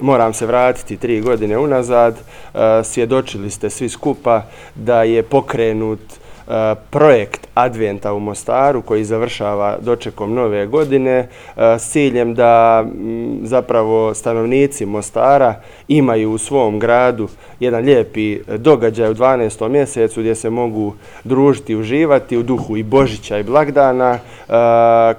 moram se vratiti tri godine unazad, e, svjedočili ste svi skupa da je pokrenut e, projekt Adventa u Mostaru koji završava dočekom nove godine e, s ciljem da zapravo stanovnici Mostara imaju u svom gradu jedan lijepi događaj u 12. mjesecu gdje se mogu družiti i uživati u duhu i Božića i blagdana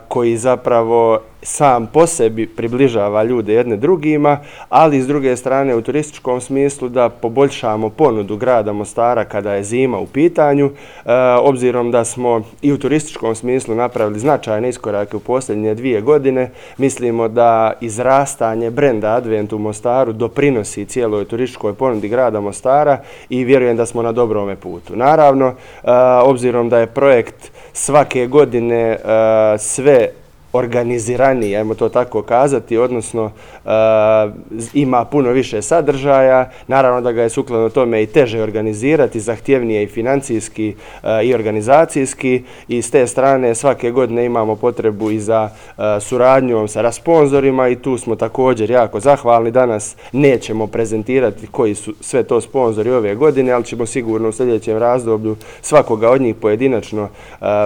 koji zapravo sam po sebi približava ljude jedne drugima, ali s druge strane u turističkom smislu da poboljšamo ponudu grada Mostara kada je zima u pitanju, e, obzirom da smo i u turističkom smislu napravili značajne iskorake u posljednje dvije godine, mislimo da izrastanje brenda Advent u Mostaru doprinosi cijeloj turističkoj ponudi grada Mostara i vjerujem da smo na dobrome putu. Naravno, e, obzirom da je projekt svake godine e, sve organiziraniji, ajmo to tako kazati, odnosno e, ima puno više sadržaja, naravno da ga je sukladno tome i teže organizirati, zahtjevnije i financijski e, i organizacijski i s te strane svake godine imamo potrebu i za e, suradnjom sa rasponzorima i tu smo također jako zahvalni. Danas nećemo prezentirati koji su sve to sponzori ove godine, ali ćemo sigurno u sljedećem razdoblju svakoga od njih pojedinačno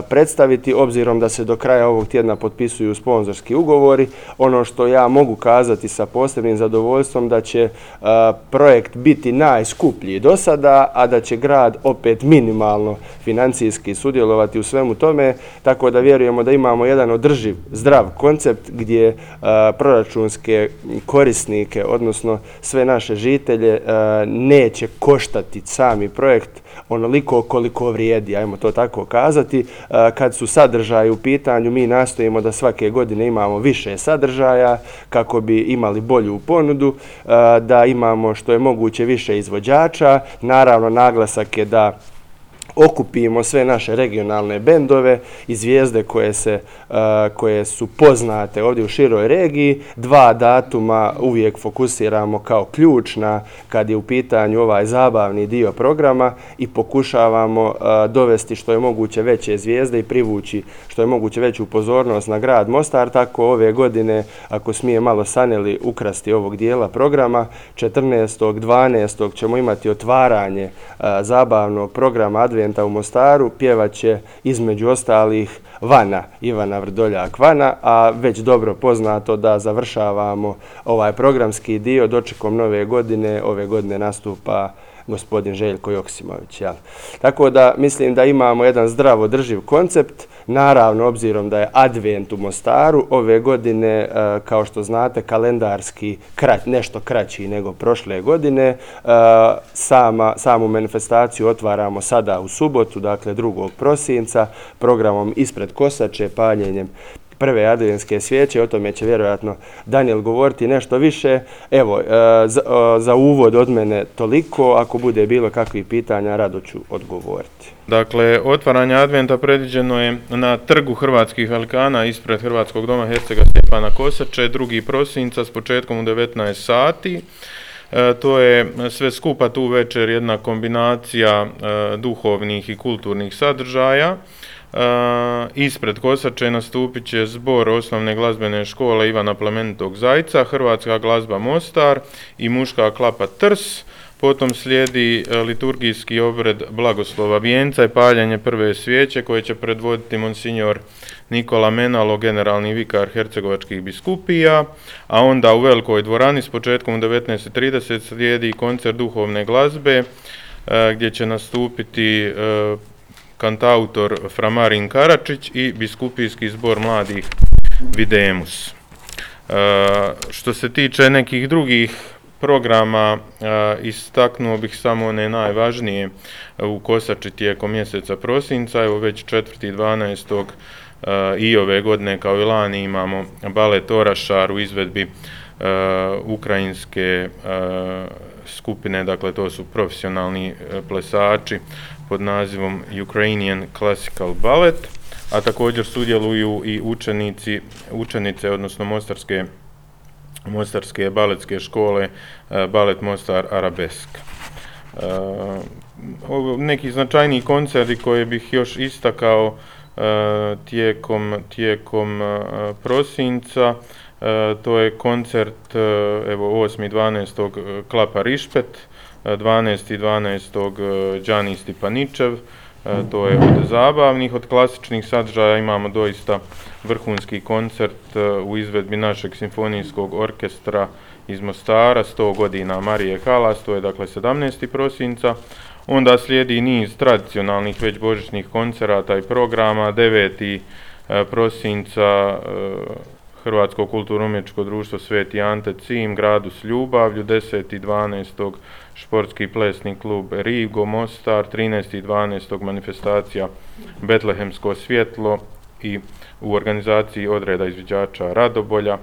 predstaviti, obzirom da se do kraja ovog tjedna potpisuje potpisuju sponzorski ugovori. Ono što ja mogu kazati sa posebnim zadovoljstvom da će projekt biti najskuplji do sada, a da će grad opet minimalno financijski sudjelovati u svemu tome, tako da vjerujemo da imamo jedan održiv, zdrav koncept gdje proračunske korisnike, odnosno sve naše žitelje, neće koštati sami projekt onoliko koliko vrijedi, ajmo to tako kazati. E, kad su sadržaje u pitanju, mi nastojimo da svake godine imamo više sadržaja kako bi imali bolju ponudu, e, da imamo što je moguće više izvođača. Naravno, naglasak je da okupimo sve naše regionalne bendove i zvijezde koje, se, uh, koje su poznate ovdje u široj regiji. Dva datuma uvijek fokusiramo kao ključna kad je u pitanju ovaj zabavni dio programa i pokušavamo uh, dovesti što je moguće veće zvijezde i privući što je moguće veću pozornost na grad Mostar. Tako ove godine, ako smije malo saneli ukrasti ovog dijela programa, 14. 12. ćemo imati otvaranje uh, zabavnog programa Adventa u Mostaru pjevaće između ostalih Vana, Ivana Vrdoljak Vana, a već dobro poznato da završavamo ovaj programski dio dočekom nove godine. Ove godine nastupa gospodin Željko Joksimović. Ja. Tako da mislim da imamo jedan zdravo drživ koncept. Naravno, obzirom da je advent u Mostaru, ove godine, e, kao što znate, kalendarski krać, nešto kraći nego prošle godine. E, sama, samu manifestaciju otvaramo sada u subotu, dakle 2. prosinca, programom ispred Kosače, paljenjem prve adventske svijeće, o tome će vjerojatno Daniel govoriti nešto više. Evo, e, za, e, za uvod od mene toliko, ako bude bilo kakvih pitanja, rado ću odgovoriti. Dakle, otvaranje adventa predviđeno je na trgu Hrvatskih velikana ispred Hrvatskog doma Hercega Stjepana Kosače, 2. prosinca s početkom u 19 sati. E, to je sve skupa tu večer jedna kombinacija e, duhovnih i kulturnih sadržaja. Uh, ispred Kosače nastupit će zbor osnovne glazbene škole Ivana Plemenitog Zajca, Hrvatska glazba Mostar i muška klapa Trs. Potom slijedi eh, liturgijski obred blagoslova vijenca i paljanje prve svijeće koje će predvoditi monsignor Nikola Menalo, generalni vikar Hercegovačkih biskupija, a onda u velikoj dvorani s početkom 19.30 slijedi koncert duhovne glazbe eh, gdje će nastupiti kantautor Framarin Karačić i biskupijski zbor mladih Videmus. E, što se tiče nekih drugih programa, e, istaknuo bih samo one najvažnije u Kosači tijekom mjeseca prosinca, evo već 4.12. E, i ove godine kao i lani imamo balet Orašar u izvedbi e, ukrajinske e, skupine, dakle to su profesionalni e, plesači pod nazivom Ukrainian Classical Ballet, a također sudjeluju i učenici, učenice, odnosno mostarske, mostarske baletske škole, e, balet Mostar Arabesk. E, neki značajni koncerti koje bih još istakao e, tijekom, tijekom e, prosinca, E, to je koncert e, evo 8. 12. E, Klapa Rišpet, 12. 12. Đani Stipaničev, to je od zabavnih, od klasičnih sadržaja imamo doista vrhunski koncert u izvedbi našeg simfonijskog orkestra iz Mostara, 100 godina Marije Kalas, to je dakle 17. prosinca. Onda slijedi niz tradicionalnih već božićnih koncerata i programa, 9. prosinca Hrvatsko kulturno-umjetničko društvo Sveti Ante Cim, gradu s ljubavlju, 10. 12. športski plesni klub Rigo Mostar, 13. 12. manifestacija Betlehemsko svjetlo i u organizaciji odreda izviđača Radobolja,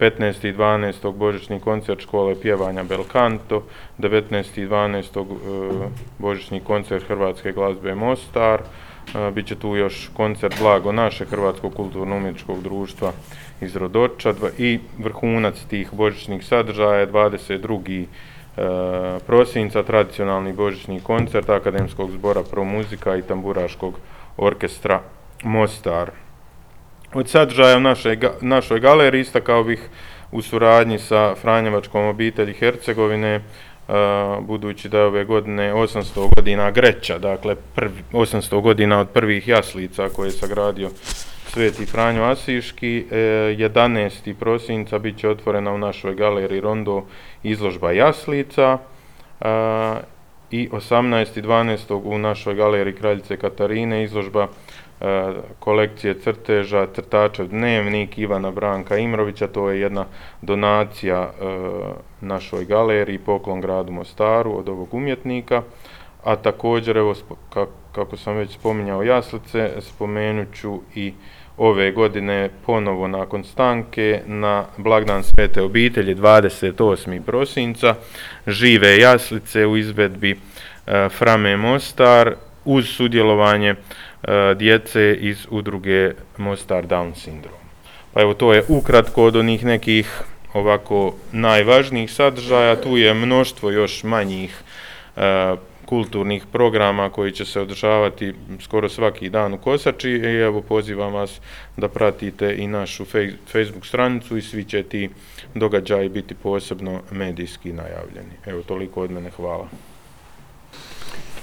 15. 12. božićni koncert škole pjevanja Belkanto, 19. 12. E, božićni koncert Hrvatske glazbe Mostar, Biće tu još koncert Blago naše Hrvatskog kulturno-umjetničkog društva iz Rodoča i vrhunac tih božićnih sadržaja 22. E, prosinca tradicionalni božićni koncert Akademskog zbora pro muzika i tamburaškog orkestra Mostar. Od sadržaja u našoj, našoj galeriji istakao bih u suradnji sa Franjevačkom obitelji Hercegovine, budući da je ove godine 800 godina Greća, dakle prvi, 800 godina od prvih jaslica koje je sagradio Sveti Franjo Asiški. E, 11. Prosinca bit će otvorena u našoj galeriji Rondo izložba jaslica i 18. 12. u našoj galeriji Kraljice Katarine izložba E, kolekcije crteža, crtačev dnevnik Ivana Branka Imrovića, to je jedna donacija e, našoj galeriji, poklon gradu Mostaru od ovog umjetnika, a također, evo, kako sam već spominjao jaslice, spomenuću i i ove godine ponovo nakon stanke na blagdan Svete obitelji 28. prosinca žive jaslice u izvedbi e, Frame Mostar uz sudjelovanje E, djece iz udruge Mostar Down Syndrome. Pa evo, to je ukratko od onih nekih ovako najvažnijih sadržaja. Tu je mnoštvo još manjih e, kulturnih programa koji će se održavati skoro svaki dan u Kosači i evo pozivam vas da pratite i našu Facebook stranicu i svi će ti događaji biti posebno medijski najavljeni. Evo toliko od mene, hvala.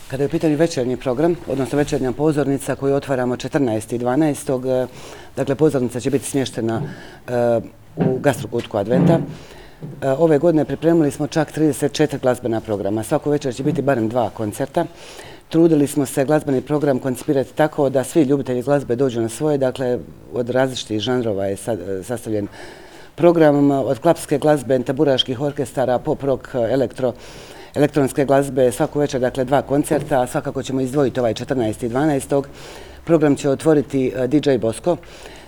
Kada je u pitanju večernji program, odnosno večernja pozornica koju otvaramo 14. i 12. Eh, dakle, pozornica će biti smještena uh, u gastrokutku Adventa. Eh, ove godine pripremili smo čak 34 glazbena programa. Svako večer će biti barem dva koncerta. Trudili smo se glazbeni program koncipirati tako da svi ljubitelji glazbe dođu na svoje, dakle, od različitih žanrova je eh, sastavljen program eh, od klapske glazbe, taburaških orkestara, pop rock, elektro, elektronske glazbe svaku večer, dakle dva koncerta, a svakako ćemo izdvojiti ovaj 14. i 12. Program će otvoriti DJ Bosko,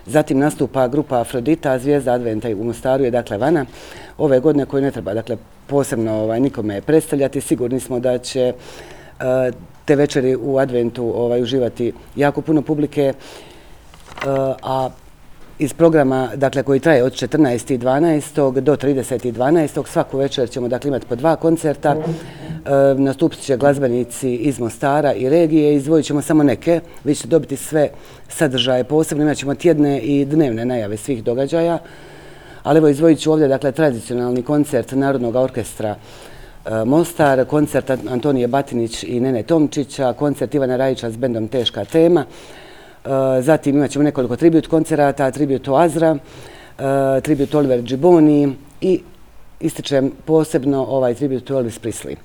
zatim nastupa grupa Afrodita, Zvijezda Adventa u Mostaru je dakle vana. Ove godine koju ne treba dakle, posebno ovaj, nikome predstavljati, sigurni smo da će uh, te večeri u Adventu ovaj, uživati jako puno publike, uh, a iz programa dakle, koji traje od 14.12. do 30.12. Svaku večer ćemo dakle, imati po dva koncerta. Ehm, nastupit će glazbenici iz Mostara i regije. Izvojit ćemo samo neke. Vi ćete dobiti sve sadržaje posebno. Imat ćemo tjedne i dnevne najave svih događaja. Ali evo izvojit ću ovdje dakle, tradicionalni koncert Narodnog orkestra ehm, Mostar, koncert Antonije Batinić i Nene Tomčića, koncert Ivana Rajića s bendom Teška tema, ehm, zatim imat ćemo nekoliko tribut koncerata, tribut Azra, tribut Oliver Džiboni i ističem posebno ovaj tribut Elvis Prisley.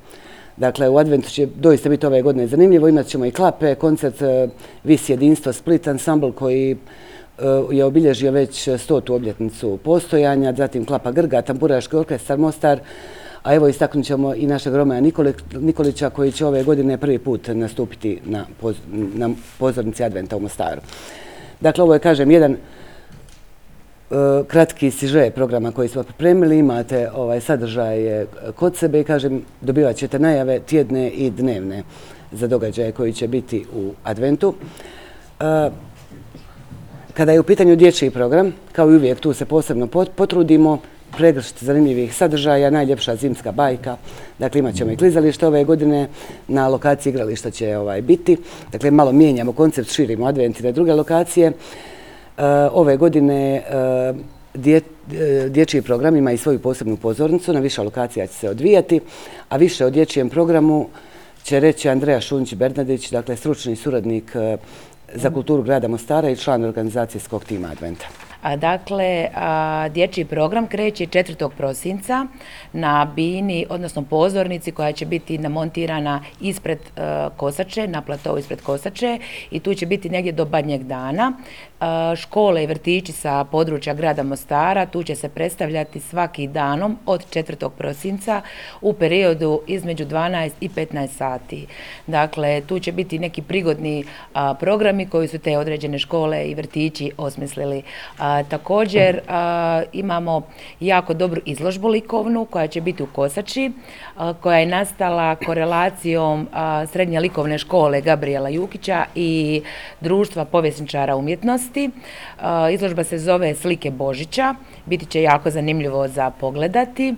Dakle, u Adventu će doista biti ove godine zanimljivo. Imat ćemo i klape, koncert e, Vis jedinstvo Split Ensemble koji e, je obilježio već stotu obljetnicu postojanja, zatim Klapa Grga, Tamburaški orkestar Mostar, A evo istaknut ćemo i našeg Romaja Nikolića koji će ove godine prvi put nastupiti na, poz, na pozornici Adventa u Mostaru. Dakle, ovo je, kažem, jedan uh, E, kratki siže programa koji smo pripremili. Imate ovaj sadržaj kod sebe i, kažem, dobivat ćete najave tjedne i dnevne za događaje koji će biti u Adventu. Uh, kada je u pitanju dječji program, kao i uvijek tu se posebno potrudimo, pregršt zanimljivih sadržaja, najljepša zimska bajka. Dakle, imat ćemo i klizalište ove godine, na lokaciji igrališta će ovaj biti. Dakle, malo mijenjamo koncept, širimo adventi na druge lokacije. E, ove godine eh, dje, eh, dječji program ima i svoju posebnu pozornicu, na više lokacija će se odvijati, a više o dječjem programu će reći Andreja Šunić-Bernadić, dakle stručni suradnik za kulturu grada Mostara i član organizacijskog tima Adventa. Dakle, dječji program kreće 4. prosinca na bini, odnosno pozornici koja će biti namontirana ispred e, Kosače, na platovu ispred Kosače i tu će biti negdje do badnjeg dana. Škole i vrtići sa područja grada Mostara tu će se predstavljati svaki danom od 4. prosinca u periodu između 12 i 15 sati. Dakle, tu će biti neki prigodni programi koji su te određene škole i vrtići osmislili. Također imamo jako dobru izložbu likovnu koja će biti u Kosači, koja je nastala korelacijom srednje likovne škole Gabriela Jukića i društva povjesničara umjetnosti. E, izložba se zove Slike Božića, biti će jako zanimljivo za pogledati.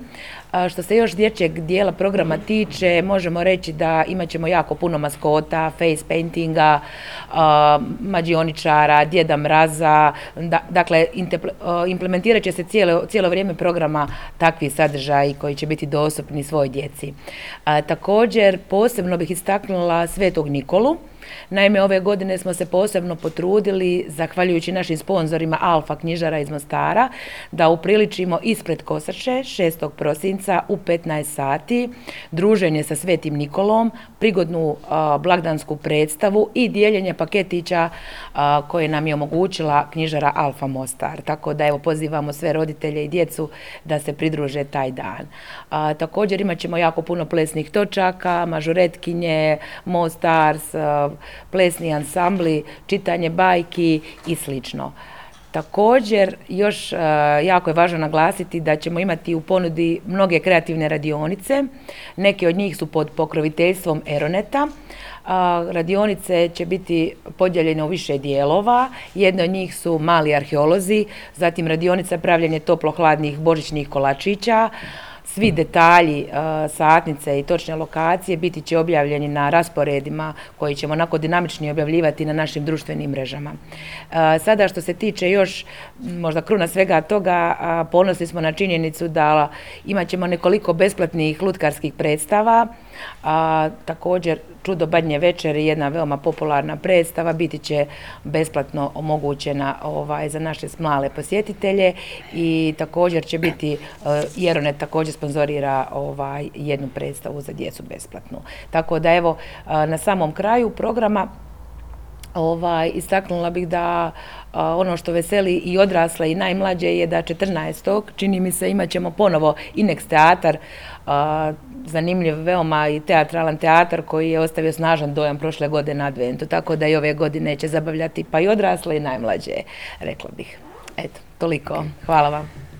E, što se još dječjeg dijela programa tiče, možemo reći da imat ćemo jako puno maskota, face paintinga, e, mađioničara, djeda mraza, dakle implementirat će se cijelo, cijelo vrijeme programa takvi sadržaji koji će biti dostupni svoj djeci. Također, posebno bih istaknula Svetog Nikolu, Naime, ove godine smo se posebno potrudili, zahvaljujući našim sponzorima Alfa knjižara iz Mostara, da upriličimo ispred Kosače 6. prosinca u 15 sati druženje sa Svetim Nikolom, prigodnu blagdansku predstavu i dijeljenje paketića koje nam je omogućila knjižara Alfa Mostar. Tako da evo pozivamo sve roditelje i djecu da se pridruže taj dan. također imat ćemo jako puno plesnih točaka, mažuretkinje, Mostars, plesni ansambli, čitanje bajki i slično. Također, još uh, jako je važno naglasiti da ćemo imati u ponudi mnoge kreativne radionice. Neke od njih su pod pokroviteljstvom Eroneta. Uh, radionice će biti podijeljene u više dijelova. Jedno od njih su mali arheolozi, zatim radionica pravljanje toplo-hladnih božićnih kolačića, svi detalji e, satnice i točne lokacije biti će objavljeni na rasporedima koji ćemo onako dinamični objavljivati na našim društvenim mrežama. E, sada što se tiče još možda kruna svega toga, uh, ponosni smo na činjenicu da imat ćemo nekoliko besplatnih lutkarskih predstava, a također Čudo badnje večer je jedna veoma popularna predstava, biti će besplatno omogućena ovaj, za naše male posjetitelje i također će biti, eh, Jerone također sponzorira ovaj, jednu predstavu za djecu besplatnu. Tako da evo, eh, na samom kraju programa ovaj, istaknula bih da ono što veseli i odrasle i najmlađe je da 14. čini mi se imat ćemo ponovo Inex teatar, zanimljiv veoma i teatralan teatar koji je ostavio snažan dojam prošle godine na adventu, tako da i ove godine će zabavljati pa i odrasle i najmlađe, rekla bih. Eto, toliko. Hvala vam.